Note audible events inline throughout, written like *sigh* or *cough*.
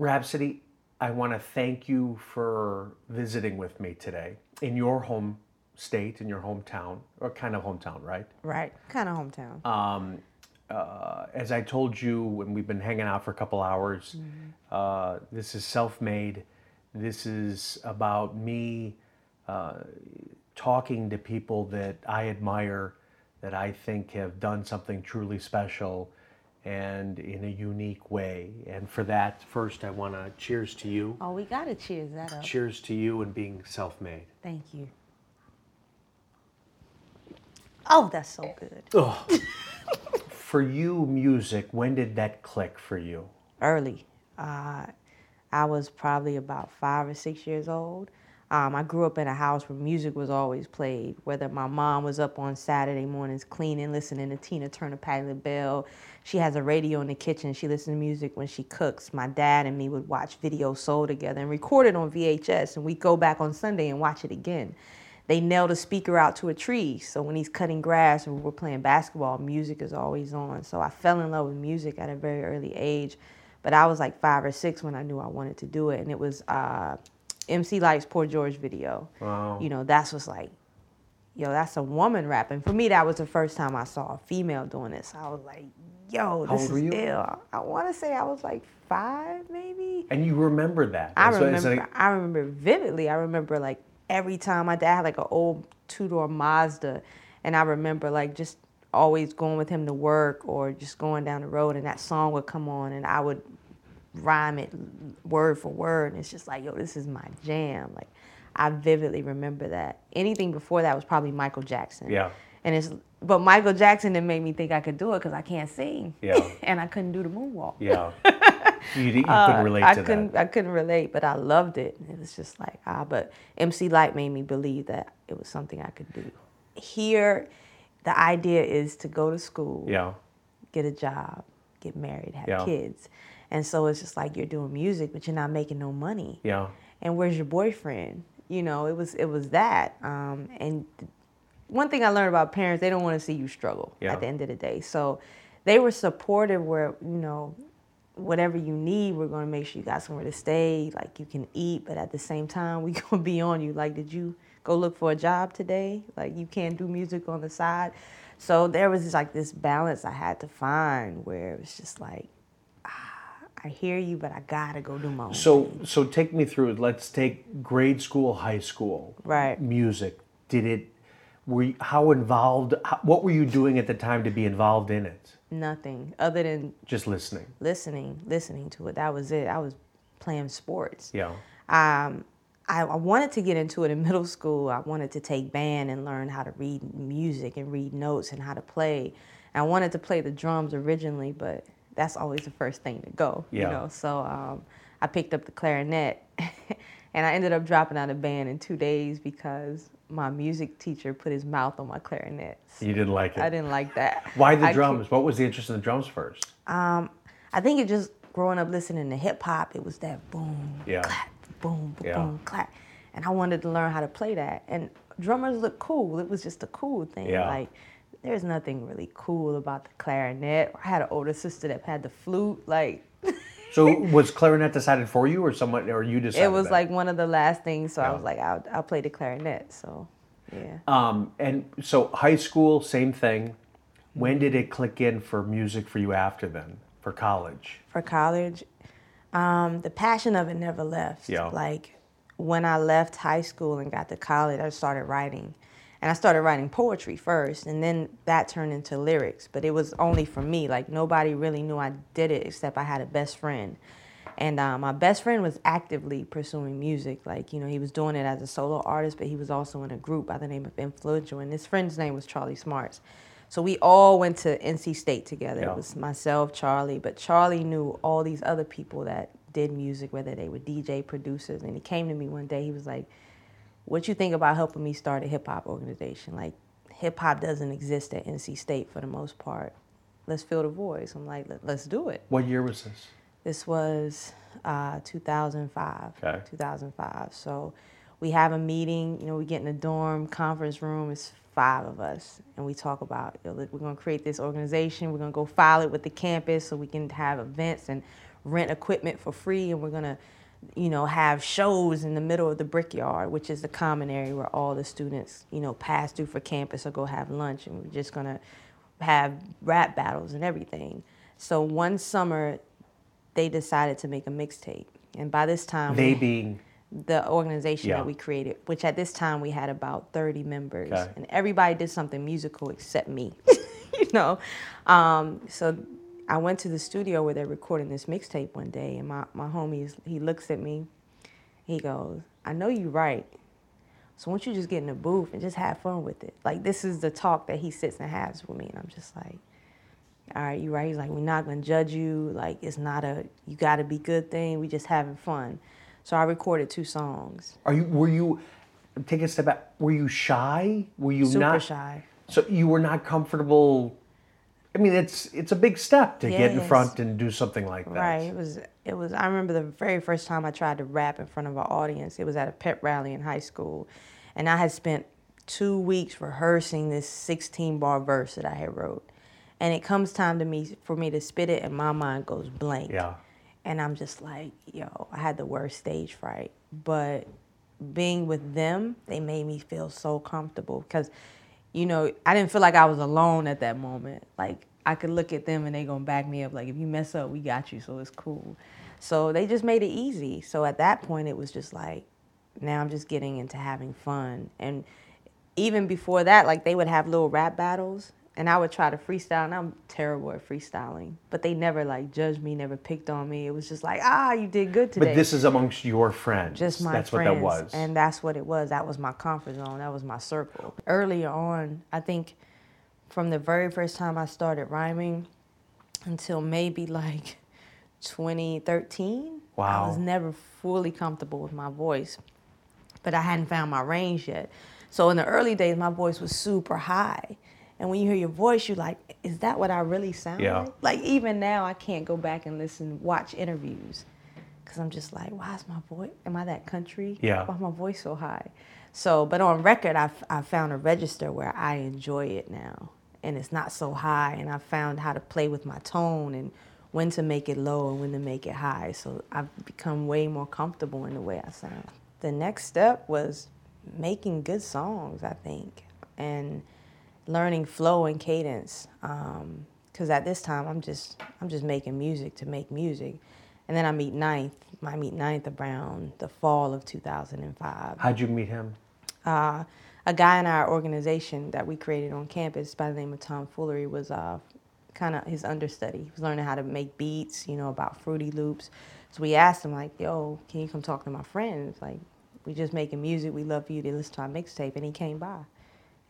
Rapsody, I want to thank you for visiting with me today in your home state, in your hometown, or kind of hometown, right? Right, kind of hometown. Um, uh, as I told you when we've been hanging out for a couple hours, uh, this is self made. This is about me uh, talking to people that I admire, that I think have done something truly special and in a unique way. And for that, first, I want to cheers to you. oh, we gotta cheers that up. Cheers to you and being self made. Thank you. Oh, that's so good. Oh. *laughs* for you, music, when did that click for you? Early. Uh, I was probably about five or six years old. Um, I grew up in a house where music was always played, whether my mom was up on Saturday mornings cleaning, listening to Tina Turner, Patti LaBelle. She has a radio in the kitchen. She listens to music when she cooks. My dad and me would watch Video Soul together and record it on VHS, and we'd go back on Sunday and watch it again. They nailed a speaker out to a tree, so when he's cutting grass or we're playing basketball, music is always on. So I fell in love with music at a very early age, but I was like five or six when I knew I wanted to do it, and it was uh, MC Lyte's Poor George video. Wow. You know, that's what's like, yo, that's a woman rapping. For me, that was the first time I saw a female doing this. I was like, yo, this is you? ill. I want to say I was like five, maybe. And you remember that. I So remember. like- I remember vividly. I remember like every time my dad had like an old two door Mazda, and I remember like just always going with him to work or just going down the road, and that song would come on, and I would rhyme it word for word, and it's just like, yo, this is my jam. Like I vividly remember that. Anything before that was probably Michael Jackson. Yeah. And it's but Michael Jackson didn't me think I could do it because I can't sing. Yeah. *laughs* and I couldn't do the moonwalk. Yeah. *laughs* You, you couldn't Uh, relate I to couldn't, that. I couldn't relate, but I loved it. It was just like ah, but MC Lyte made me believe that it was something I could do. Here, the idea is to go to school, Yeah. get a job, get married, have Yeah. kids, and so it's just like you're doing music, but you're not making no money. Yeah. And where's your boyfriend? You know, it was it was that. Um, and one thing I learned about parents, they don't want to see you struggle Yeah. at the end of the day. So they were supportive where, you know, whatever you need, we're going to make sure you got somewhere to stay, like you can eat, but at the same time, *laughs* we going to be on you. Like, did you go look for a job today? Like, you can't do music on the side. So there was just like this balance I had to find where it was just like, I hear you, but I got to go do my own So so take me through it. Let's take grade school, high school. Right. Music. Did it were you, how involved how, what were you doing at the time to be involved in it? Nothing other than Just listening. listening, listening to it. That was it. I was playing sports. Yeah. Um, I, I wanted to get into it in *laughs* middle school. I wanted to take band and learn how to read music and read notes and how to play. I wanted to play the drums originally, but that's always the first thing to go. Yeah. You know, so um, I picked up the clarinet, *laughs* and I ended up dropping out of band in two days because my music teacher put his mouth on my clarinet. You didn't like it. I didn't like that. Why the *laughs* I drums? What was the interest in the drums first? Um, I think it just growing up listening to hip hop, it was that boom, Yeah. clap, boom, boom, Yeah. boom, clap, and I wanted to learn how to play that. And drummers look cool. It was just a cool thing. Yeah. Like there's nothing really cool about the clarinet. I had an older sister that had the flute. Like *laughs* So was clarinet decided for you or someone or you decided? it was that? like one of the last things. So. I was like, I'll, I'll play the clarinet. So yeah. Um, and so high school, same thing. When did it click in for music for you after then? For college? for college, um, the passion of it never left. Yeah. Like when I left high school and got to college, I started writing. And I started writing poetry first, and then that turned into lyrics. But it was only for me. Like nobody really knew I did it except I had a best friend. And uh, my best friend was actively pursuing music. Like, you know, he was doing it as a solo artist, but he was also in a group by the name of Influential. And his friend's name was Charlie Smarts. So we all went to NC State together. Yeah. It was myself, Charlie, but Charlie knew all these other people that did music, whether they were DJ producers. And he came to me one day, he was like, What you think about helping me start a hip hop organization? Like, hip hop doesn't exist at NC State for the most part. Let's fill the voice. I'm like, "Let- Let's do it. What year was this? This was uh, 2005. Okay. 2005. So we have a meeting. You know, we get in a dorm conference room. It's five of us, and we talk about you know, we're going to create this organization. We're going to go file it with the campus so we can have events and rent equipment for free and we're going to you know, have shows in the middle of the brickyard, which is the common area where all the students, you know, pass through for campus or go have lunch. And we're just gonna have rap battles and everything. So one summer, they decided to make a mixtape. And by this time, They we- being the organization Yeah. that we created, which at this time we had about 30 members, Okay. and everybody did something musical except me, *laughs* you know. Um, so I went to the studio where they're recording this mixtape one day, and my, my homie, he looks at me, he goes, I know you right. So why don't you just get in the booth and just have fun with it? Like this is the talk that he sits and has with me, and I'm just like, all right, you right. He's like, we're not gonna judge you. Like it's not a you gotta be good thing. We just having fun. So I recorded two songs. are you were you take a step back were you shy? Were you Super not shy. So you were not comfortable I mean it's it's a big step to get in front and do something like that. Right. It was it was I remember the very first time I tried to rap in front of an audience. It was at a pep rally in high school. And I had spent two weeks rehearsing this 16 bar verse that I had wrote. And it comes time to me for me to spit it and my mind goes blank. Yeah. And I'm just like, yo, I had the worst stage fright. But being with them, they made me feel so comfortable because, you know, I didn't feel like I was alone at that moment. Like I could look at them and they gonna back me up. Like if you mess up, we got you, so it's cool. So they just made it easy. So at that point, it was just like, now I'm just getting into having fun. And even before that, like they would have little rap battles and I would try to freestyle and I'm terrible at freestyling. But they never like judged me, never picked on me. It was just like, ah, you did good today. But this is amongst your friends. just my That's friends. what that was. And that's what it was. That was my comfort zone. That was my circle. Earlier on, I think from the very first time I started rhyming until maybe like 2013, I was never fully comfortable with my voice. But I hadn't found my range yet. So in the early days, my voice was super high. And when you hear your voice, you're like, is that what I really sound Yeah. like? Like even now, I can't go back and listen, watch interviews, because I'm just like, why is my voice? Am I that country? Yeah. Why is my voice so high? So, but on record, I've I found a register where I enjoy it now, and it's not so high. And I found how to play with my tone and when to make it low and when to make it high. So I've become way more comfortable in the way I sound. The next step was making good songs, I think, and learning flow and cadence. Because at this time, I'm just I'm just making music to make music, and then I meet Ninth. I meet Ninth around the fall of 2005 How'd you meet him? uh, a guy in our organization that we created on campus by the name of Tom Foolery was uh, kind of his understudy. He was learning how to make beats, you know, about Fruity Loops. So we asked him like, "Yo, can you come talk to my friends? Like, we just making music. We love for you to listen to our mixtape." And he came by,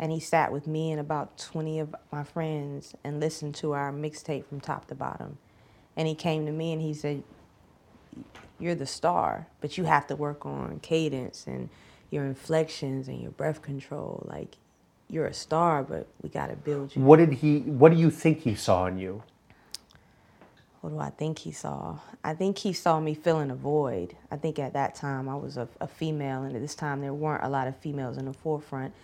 and he sat with me and about 20 of my friends and listened to our mixtape from top to bottom. And he came to me and he said, you're the star, but you have to work on cadence and your inflections and your breath control. Like you're a star, but we got to build you. What did he what do you think he saw in you? What do I think he saw? I think he saw me filling a void. I think at that time I was a, a female, and at this time there weren't a lot of females in the forefront.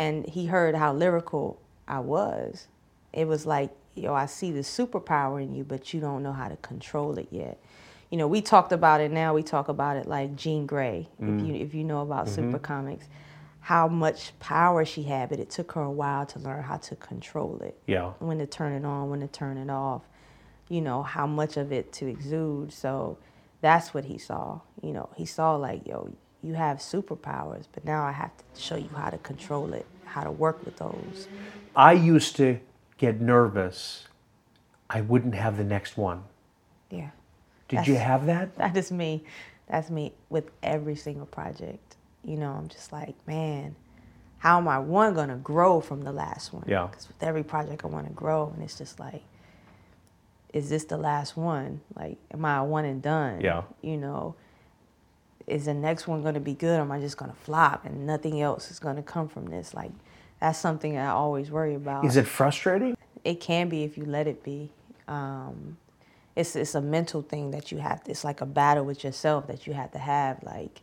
And he heard how lyrical I was. It was like, yo, I see the superpower in you, but you don't know how to control it yet. You know, we talked about it now. We talk about it like Jean Grey, if mm. you if you know about mm-hmm. super comics, how much power she had, but it took her a while to learn how to control it Yeah. when to turn it on, when to turn it off, you know, how much of it to exude. So that's what he saw. You know, he saw like, yo, you have superpowers, but now I have to show you how to control it, how to work with those. I used to get nervous. I wouldn't have the next one. Yeah. Did you have that? *laughs* That is me. That's me with every single project. You know, I'm just like, man, how am I one gonna grow from the last one? Yeah. Because with every project I want to grow, and it's just like, is this the last one? Like, am I a one and done? Yeah. You know, is the next one gonna be good, or am I just gonna flop and nothing else is gonna come from this? Like, that's something I always worry about Is it frustrating? it can be if you let it be. Um, it's it's a mental thing that you have. To, it's like a battle with yourself that you have to have. Like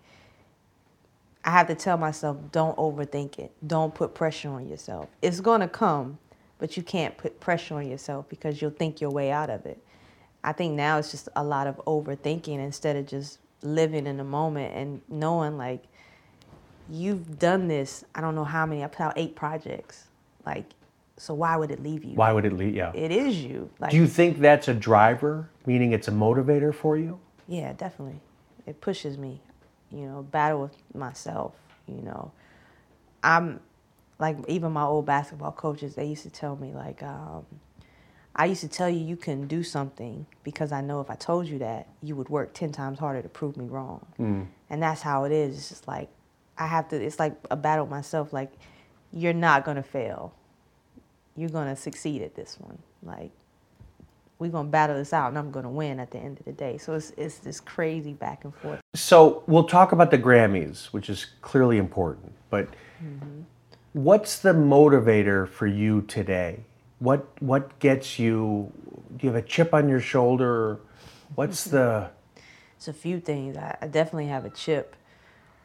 I have to tell myself, don't overthink it. Don't put pressure on yourself. It's gonna come, but you can't put pressure on yourself because you'll think your way out of it. I think now it's just a lot of overthinking instead of just living in the moment and knowing like you've done this. I don't know how many. I put out eight projects. Like, so why would it leave you? Why would it leave? Yeah. It is you. Like, Do you think that's a driver, meaning it's a motivator for you? Yeah, definitely. It pushes me, you know, battle with myself, you know. I'm like even my old basketball coaches, they used to tell me like um, I used to tell you you couldn't do something because I know if I told you that, you would work 10 times harder to prove me wrong. Mm. And that's how it is. It's just like I have to it's like a battle with myself like you're not going to fail. You're going to succeed at this one. Like we're going to battle this out and I'm going to win at the end of the day. So it's it's this crazy back and forth. So we'll talk about the Grammys, which is clearly important. But what's the motivator for you today? What what gets you? Do you have a chip on your shoulder? What's the It's a few things. I, I definitely have a chip.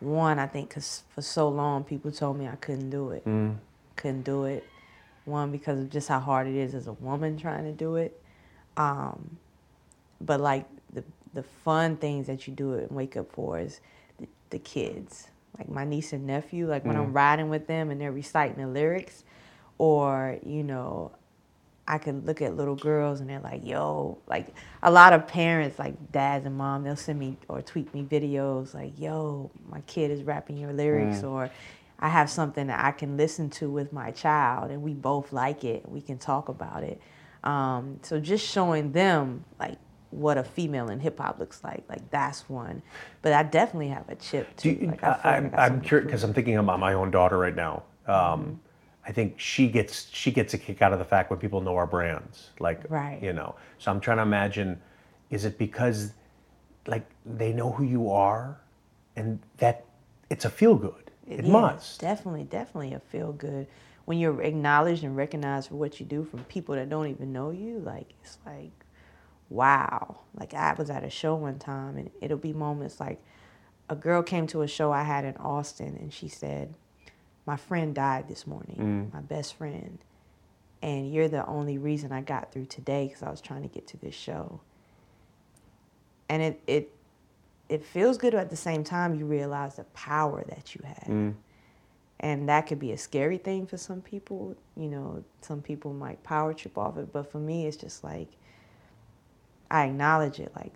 One, I think, because for so long people told me I couldn't do it. Couldn't do it. One, because of just how hard it is as a woman trying to do it. Um, but like the the fun things that you do it and wake up for is the, the kids. Like my niece and nephew. Like when I'm riding with them and they're reciting the lyrics, or you know, I can look at little girls and they're like, yo, like a lot of parents, like dads and mom, they'll send me or tweet me videos like, yo, my kid is rapping your lyrics, or I have something that I can listen to with my child and we both like it. We can talk about it. Um, so just showing them like what a female in hip hop looks like, like that's one. But I definitely have a chip Do too. you, like, I like am I'm curious because I'm thinking about my own daughter right now. Um, Mm-hmm. I think she gets she gets a kick out of the fact when people know our brands, like Right. you know. So I'm trying to imagine, is it because, like, they know who you are, and that it's a feel good. It Yeah, must. Definitely, definitely a feel good. When you're acknowledged and recognized for what you do from people that don't even know you, like it's like, wow. Like I was at a show one time and it'll be moments like a girl came to a show I had in Austin and she said, My friend died this morning, mm. my best friend. And you're the only reason I got through today because I was trying to get to this show. And it, it it feels good but at the same time you realize the power that you have. Mm. And that could be a scary thing for some people you know some people might power trip off it but for me it's just like i acknowledge it like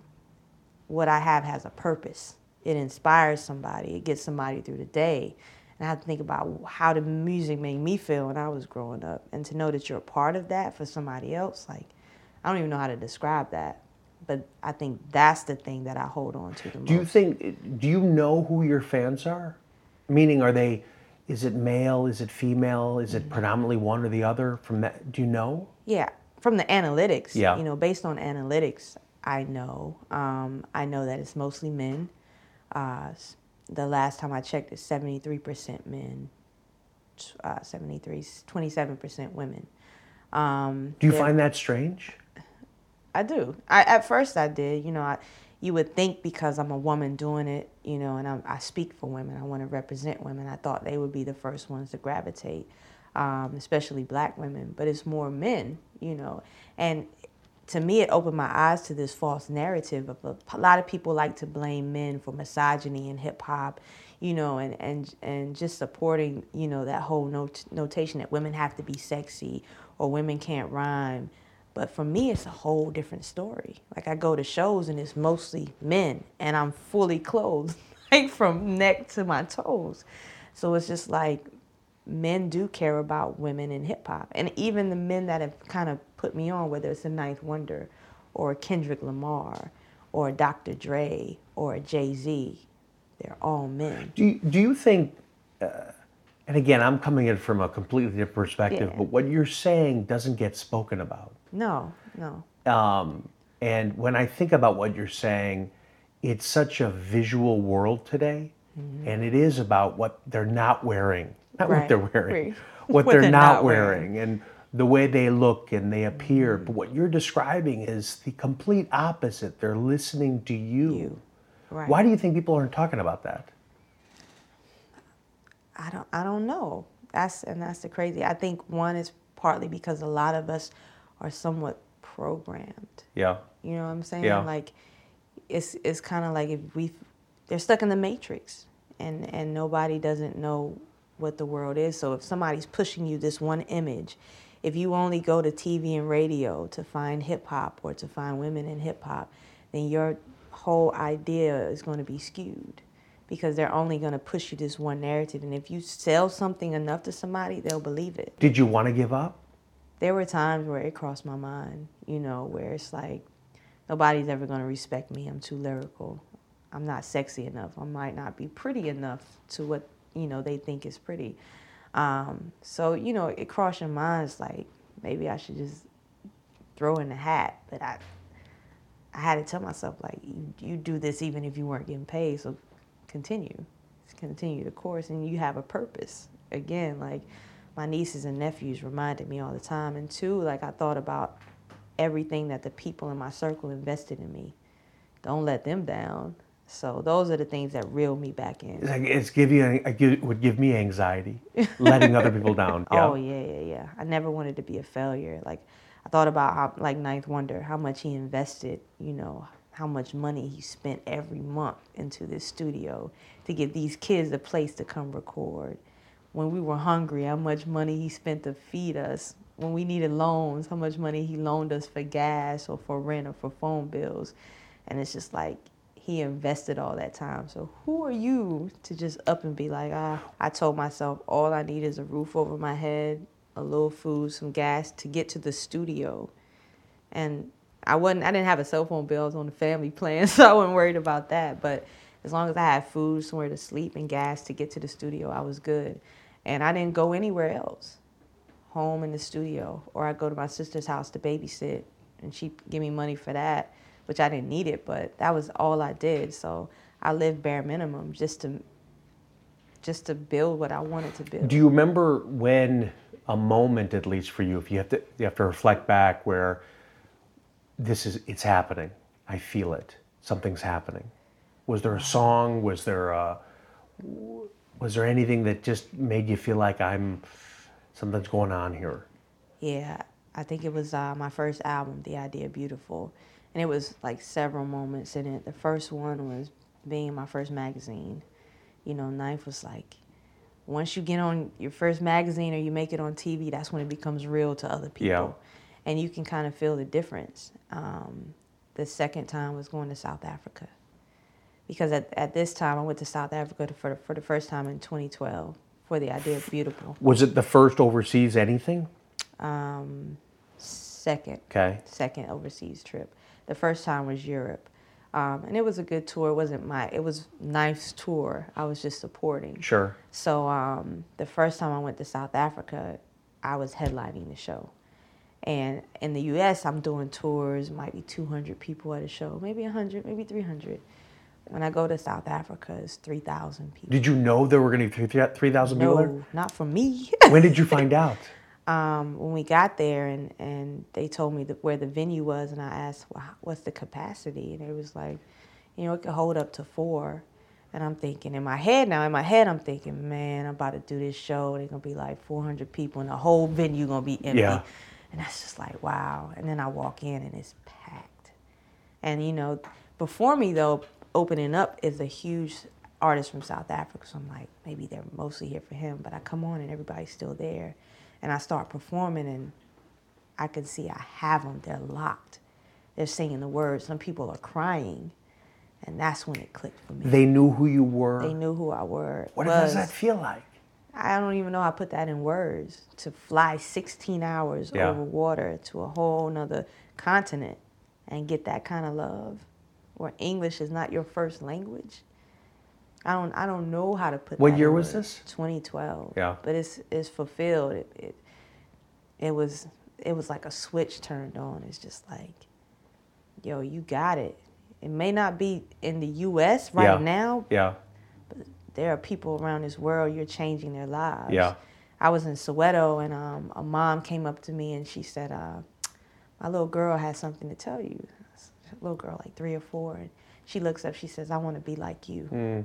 what i have has a purpose. It inspires somebody it gets somebody through the day and i have to think about how the music made me feel when i was growing up and to know that you're a part of that for somebody else like i don't even know how to describe that but i think that's the thing that i hold on to the most Do you think? Do you know who your fans are? Meaning, are they? Is it male? Is it female? Is Mm-hmm. it predominantly one or the other? From that, do you know? Yeah, from the analytics. Yeah. You know, based on analytics, I know. Um, I know that it's mostly men. Uh, the last time I checked, it's 73% men, uh, 73, 27% women. Um, Do you find that strange? I do. I at first I did. You know, I, you would think because I'm a woman doing it, you know, and I'm, I speak for women. I want to represent women. I thought they would be the first ones to gravitate, um, especially black women. But it's more men, you know, and to me it opened my eyes to this false narrative of a, a lot of people like to blame men for misogyny and hip hop you know and and and just supporting you know that whole not- notation that women have to be sexy or women can't rhyme. But for me it's a whole different story. Like i go to shows and it's mostly men and i'm fully clothed *laughs* like from neck to my toes. So it's just like men do care about women in hip hop. And even the men that have kind of put me on, whether it's a Ninth Wonder or Kendrick Lamar or Dr. Dre or Jay Z, they're all men. Do you, do you think, uh, and again, I'm coming in from a completely different perspective, Yeah. but what you're saying doesn't get spoken about. No, no. Um, and when I think about what you're saying, it's such a visual world today, and it is about what they're not wearing, not what Mm-hmm. They're wearing, Right. *laughs* what, they're, not, wearing, and the way they look and they appear. But what you're describing is the complete opposite. They're listening to you. You. Right. Why do you think people aren't talking about that? I don't I don't know. That's and that's the crazy. I think one is partly because a lot of us are somewhat programmed. Yeah. You know what I'm saying? Yeah. Like it's it's kind of like if we they're stuck in the matrix and and nobody doesn't know what the world is. So if somebody's pushing you this one image, if you only go to TV and radio to find hip hop or to find women in hip hop, then your whole idea is going to be skewed because they're only going to push you this one narrative and if you sell something enough to somebody, they'll believe it. Did you want to give up? There were times where it crossed my mind, you know, where it's like nobody's ever going to respect me. I'm too lyrical. I'm not sexy enough. I might not be pretty enough to what you know they think is pretty. Um, so you know, it crossed your mind. It's like maybe I should just throw in the hat. But I, I had to tell myself like, you, you do this even if you weren't getting paid. So continue, continue the course, and you have a purpose. Again, like my nieces and nephews reminded me all the time, and two, like I thought about everything that the people in my circle invested in me. Don't let them down. So those are the things that reel me back in. It's, like, it's give you it would give me anxiety, letting other people down. *laughs* Oh, yeah. Oh yeah, yeah, yeah. I never wanted to be a failure. Like I thought about how, like Ninth Wonder, how much he invested. You know, how much money he spent every month into this studio to give these kids a place to come record. When we were hungry, how much money he spent to feed us. When we needed loans, how much money he loaned us for gas or for rent or for phone bills. And it's just like he invested all that time. So who are you to just up and be like, ah, I told myself all I need is a roof over my head, a little food, some gas to get to the studio. And I wasn't I didn't have a cell phone bill, I was on the family plan, *laughs* so I wasn't worried about that. But as long as I had food, somewhere to sleep and gas to get to the studio, I was good. And I didn't go anywhere else. Home in the studio. Or I'd go to my sister's house to babysit and she'd give me money for that which I didn't need it, but that was all I did. So I lived bare minimum just to just to build what I wanted to build. Do you remember when a moment, at least for you, if you have to you have to reflect back, where this is it's happening, I feel it, something's happening. Was there a song? Was there a was there anything that just made you feel like I'm something's going on here? Yeah, I think it was uh, my first album, The Idea Beautiful and it was like several moments in it. The first one was being my first magazine. You know, Ninth was like, once you get on your first magazine or you make it on TV, that's when it becomes real to other people. Yeah. And you can kind of feel the difference. Um, the second time was going to South Africa. Because at, at this time, I went to South Africa for, for the first time in 2012 for the idea of beautiful. Was it the first overseas anything? Um, second. Okay. Second overseas trip. The first time was Europe. Um, and it was a good tour. It wasn't my, it was nice tour. I was just supporting. Sure. So um, the first time I went to South Africa, I was headlining the show. And in the U.S., I'm doing tours, might be 200 people at a show, maybe 100, maybe 300. When I go to South Africa, it's 3,000 people. Did you know there were going to be 3,000 people there? No, not for me. when did you *laughs* find out? Um, when we got there and, and they told me the, where the venue was and I asked, well, what's the capacity? And it was like, you know, it could hold up to four. And I'm thinking in my head now, in my head, I'm thinking, man, I'm about to do this show. They're going to be like 400 people and the whole venue going to be empty. Yeah. And that's just like, wow. And then I walk in and it's packed. And, you know, before me, though, opening up is a huge artist from South Africa. So I'm like, maybe they're mostly here for him. But I come on and everybody's still there and I start performing and I can see I have them. They're locked. They're singing the words. Some people are crying. And that's when it clicked for me. They knew who you were. They knew who I were. What was. does that feel like? I don't even know how to put that in words. To fly 16 hours Yeah. over water to a whole nother continent and get that kind of love, where English is not your first language. I don't I don't know how to put What year was this? 2012. Yeah. But it's it's fulfilled. It, it it was it was like a switch turned on. It's just like, yo, you got it. It may not be in the U.S. right Yeah. now, Yeah. But there are people around this world you're changing their lives. Yeah. I was in Soweto and um, a mom came up to me and she said, uh, "My little girl has something to tell you." A little girl, like three or four, and she looks up. She says, "I want to be like you." Mm.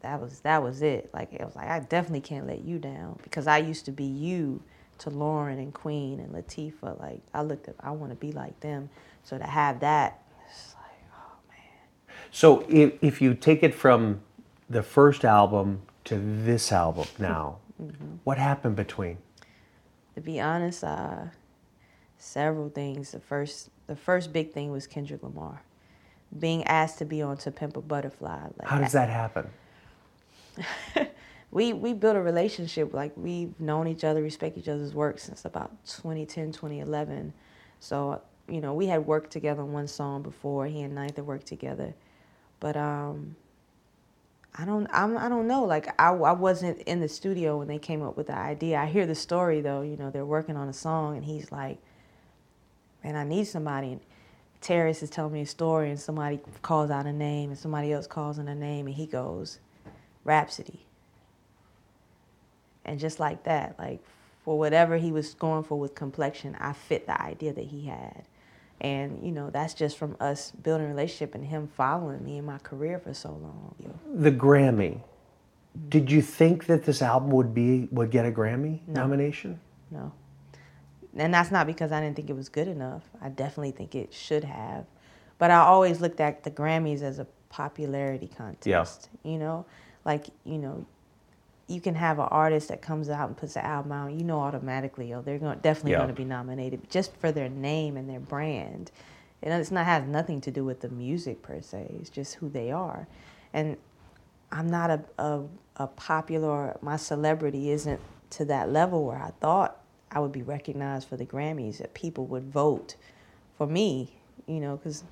That was that was it. Like it was like I definitely can't let you down because I used to be you to Lauryn and Queen and Latifah. Like I looked up, I want to be like them. So to have that, it's like, oh man. So if, if you take it from the first album to this album now, *laughs* mm-hmm. what happened between? To be honest, uh, several things. The first, the first big thing was Kendrick Lamar being asked to be on To Pimp a Butterfly. Like, How does that happen? We we built a relationship like we've known each other respect each other's work since about 2010 2011 so you know we had worked together on one song before he and ninth had worked together. But um i don't I'm, i don't know like I, I wasn't in the studio when they came up with the idea. I hear the story though you know they're working on a song and he's like man i need somebody. And Terrace is telling me a story and somebody calls out a name and somebody else calls in a name and he goes, Rapsody. And just like that, like for whatever he was going for with complexion, I fit the idea that he had. And, you know, that's just from us building a relationship and him following me in my career for so long. The Grammy. Did you think that this album would be would get a Grammy no. nomination? No and that's not because I didn't think it was good enough. I definitely think it should have. But I always looked at the Grammys as a popularity contest. Yeah. You know, like, you know, you can have an artist that comes out and puts an album out, you know automatically, oh, they're going definitely yeah. going to be nominated just for their name and their brand. And it's not has nothing to do with the music per se. It's just who they are. And I'm not a, a, a popular, my celebrity isn't to that level where I thought I would be recognized for the Grammys, that people would vote for me, you know, because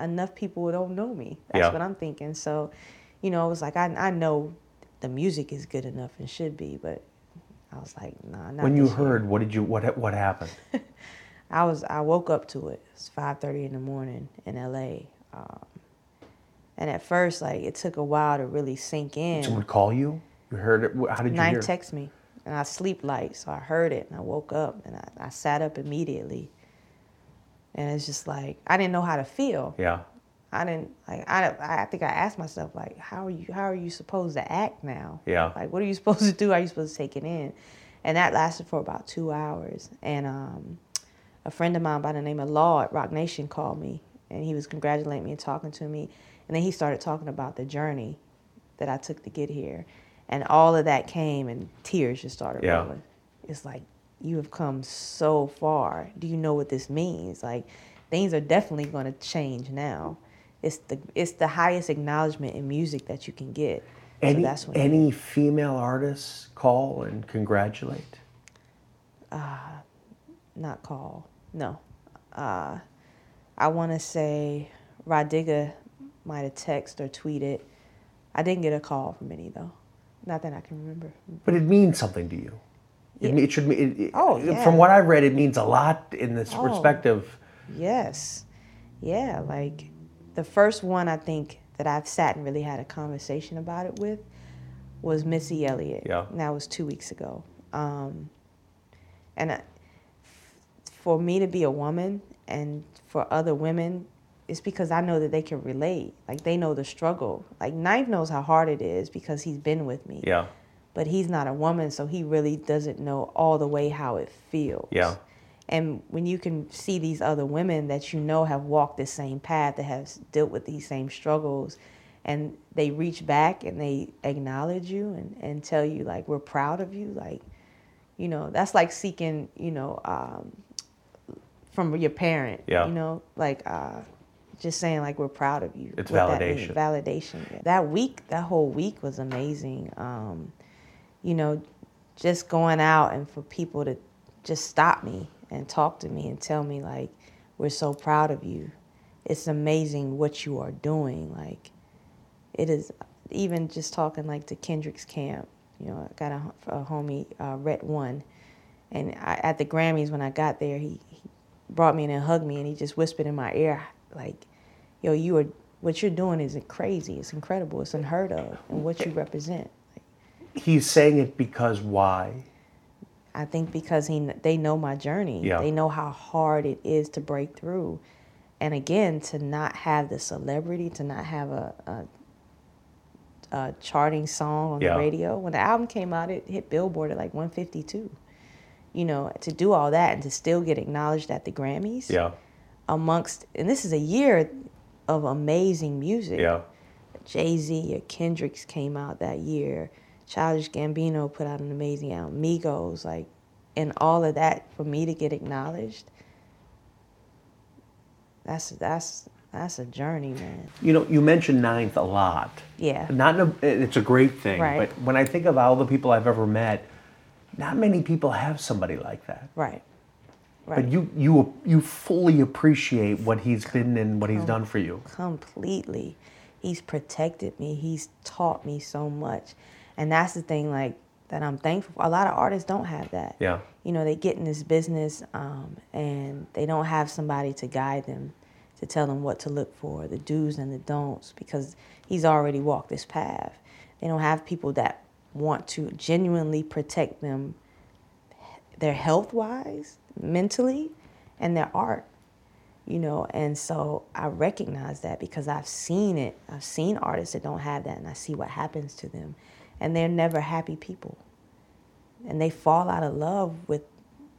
enough people don't know me. That's yeah. what I'm thinking. So, you know, it was like, I, I know the music is good enough and should be, but I was like, nah, not When you heard, year. what did you, what, what happened? *laughs* I was, I woke up to it. It's 5.30 in the morning in LA. Um, and at first, like, it took a while to really sink in. Did someone call you? You heard it? How did you Nine hear text me and I sleep light, so I heard it and I woke up and I, I sat up immediately. And it's just like I didn't know how to feel. Yeah. I didn't like I I think I asked myself like how are you how are you supposed to act now? Yeah. Like what are you *laughs* supposed to do? How are you supposed to take it in? And that lasted for about two hours. And um, a friend of mine by the name of Law at Roc Nation called me and he was congratulating me and talking to me. And then he started talking about the journey that I took to get here. And all of that came and tears just started yeah. rolling. It's like, you have come so far. Do you know what this means? Like, things are definitely going to change now. It's the it's the highest acknowledgement in music that you can get. Any, so any female artists call and congratulate? Uh, not call. No. Uh, I want to say Rah Digga might have texted or tweeted. I didn't get a call from any though. Not that I can remember. But it means something to you. Yeah. It, it, should mean. It, oh, yeah. From what I read, it means a lot in this oh, perspective. Yes. Yeah. Like the first one I think that I've sat and really had a conversation about it with was Missy Elliott. Yeah. And that was two weeks ago. Um, and I, for me to be a woman and for other women it's because I know that they can relate. Like they know the struggle. Like Ninth knows how hard it is because he's been with me. Yeah. But he's not a woman, so he really doesn't know all the way how it feels. Yeah. And when you can see these other women that you know have walked the same path, that have dealt with these same struggles, and they reach back and they acknowledge you and, and tell you like we're proud of you, like, you know, that's like seeking, you know, um, from your parent. Yeah. You know, like uh, just saying like we're proud of you. It's validation. That validation. Yeah. That week, that whole week was amazing. Um, you know, just going out and for people to just stop me and talk to me and tell me like we're so proud of you. It's amazing what you are doing. Like it is even just talking like to Kendrick's camp. You know, I got a, a homie, uh, Rhett One, and I, at the Grammys when I got there, he, he brought me in and hugged me, and he just whispered in my ear, like, yo, you are what you're doing is crazy. It's incredible. It's unheard of, and what you represent. He's saying it because why? I think because he they know my journey. Yeah. They know how hard it is to break through, and again to not have the celebrity, to not have a, a, a charting song on yeah. the radio. When the album came out, it hit Billboard at like 152. you know, to do all that and to still get acknowledged at the Grammys. Yeah. Amongst, and this is a year of amazing music. Yeah. Jay Z or Kendricks came out that year. Childish Gambino put out an amazing album. Migos, like, and all of that for me to get acknowledged. That's that's that's a journey, man. You know, you mentioned Ninth a lot. Yeah. Not in a, it's a great thing, Right. but when I think of all the people I've ever met, not many people have somebody like that. Right. Right. But you you you fully appreciate what he's been and what he's done for you. completely. He's protected me. He's taught me so much. And that's the thing, like, that I'm thankful for. A lot of artists don't have that. Yeah. You know, they get in this business um, and they don't have somebody to guide them, to tell them what to look for, the do's and the don'ts, because he's already walked this path. They don't have people that want to genuinely protect them, their health wise, mentally, and their art you know and so i recognize that because i've seen it i've seen artists that don't have that and i see what happens to them and they're never happy people and they fall out of love with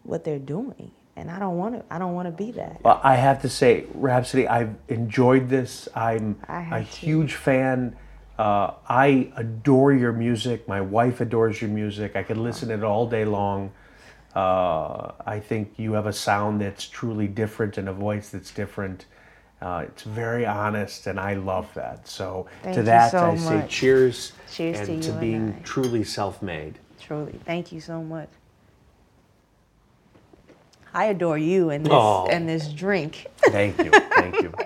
what they're doing and i don't want to i don't want to be that Well, I have to say, Rapsody, I've enjoyed this. I'm a too. huge fan. Uh, I adore your music. My wife adores your music. I could listen to it all day long. Uh, I think you have a sound that's truly different and a voice that's different. Uh, it's very honest, and I love that. So Thank to that, so I say cheers, Cheers and to to and being I. truly self-made. truly thank you so much i adore you and this Aw. and this drink Thank you, thank you. *laughs*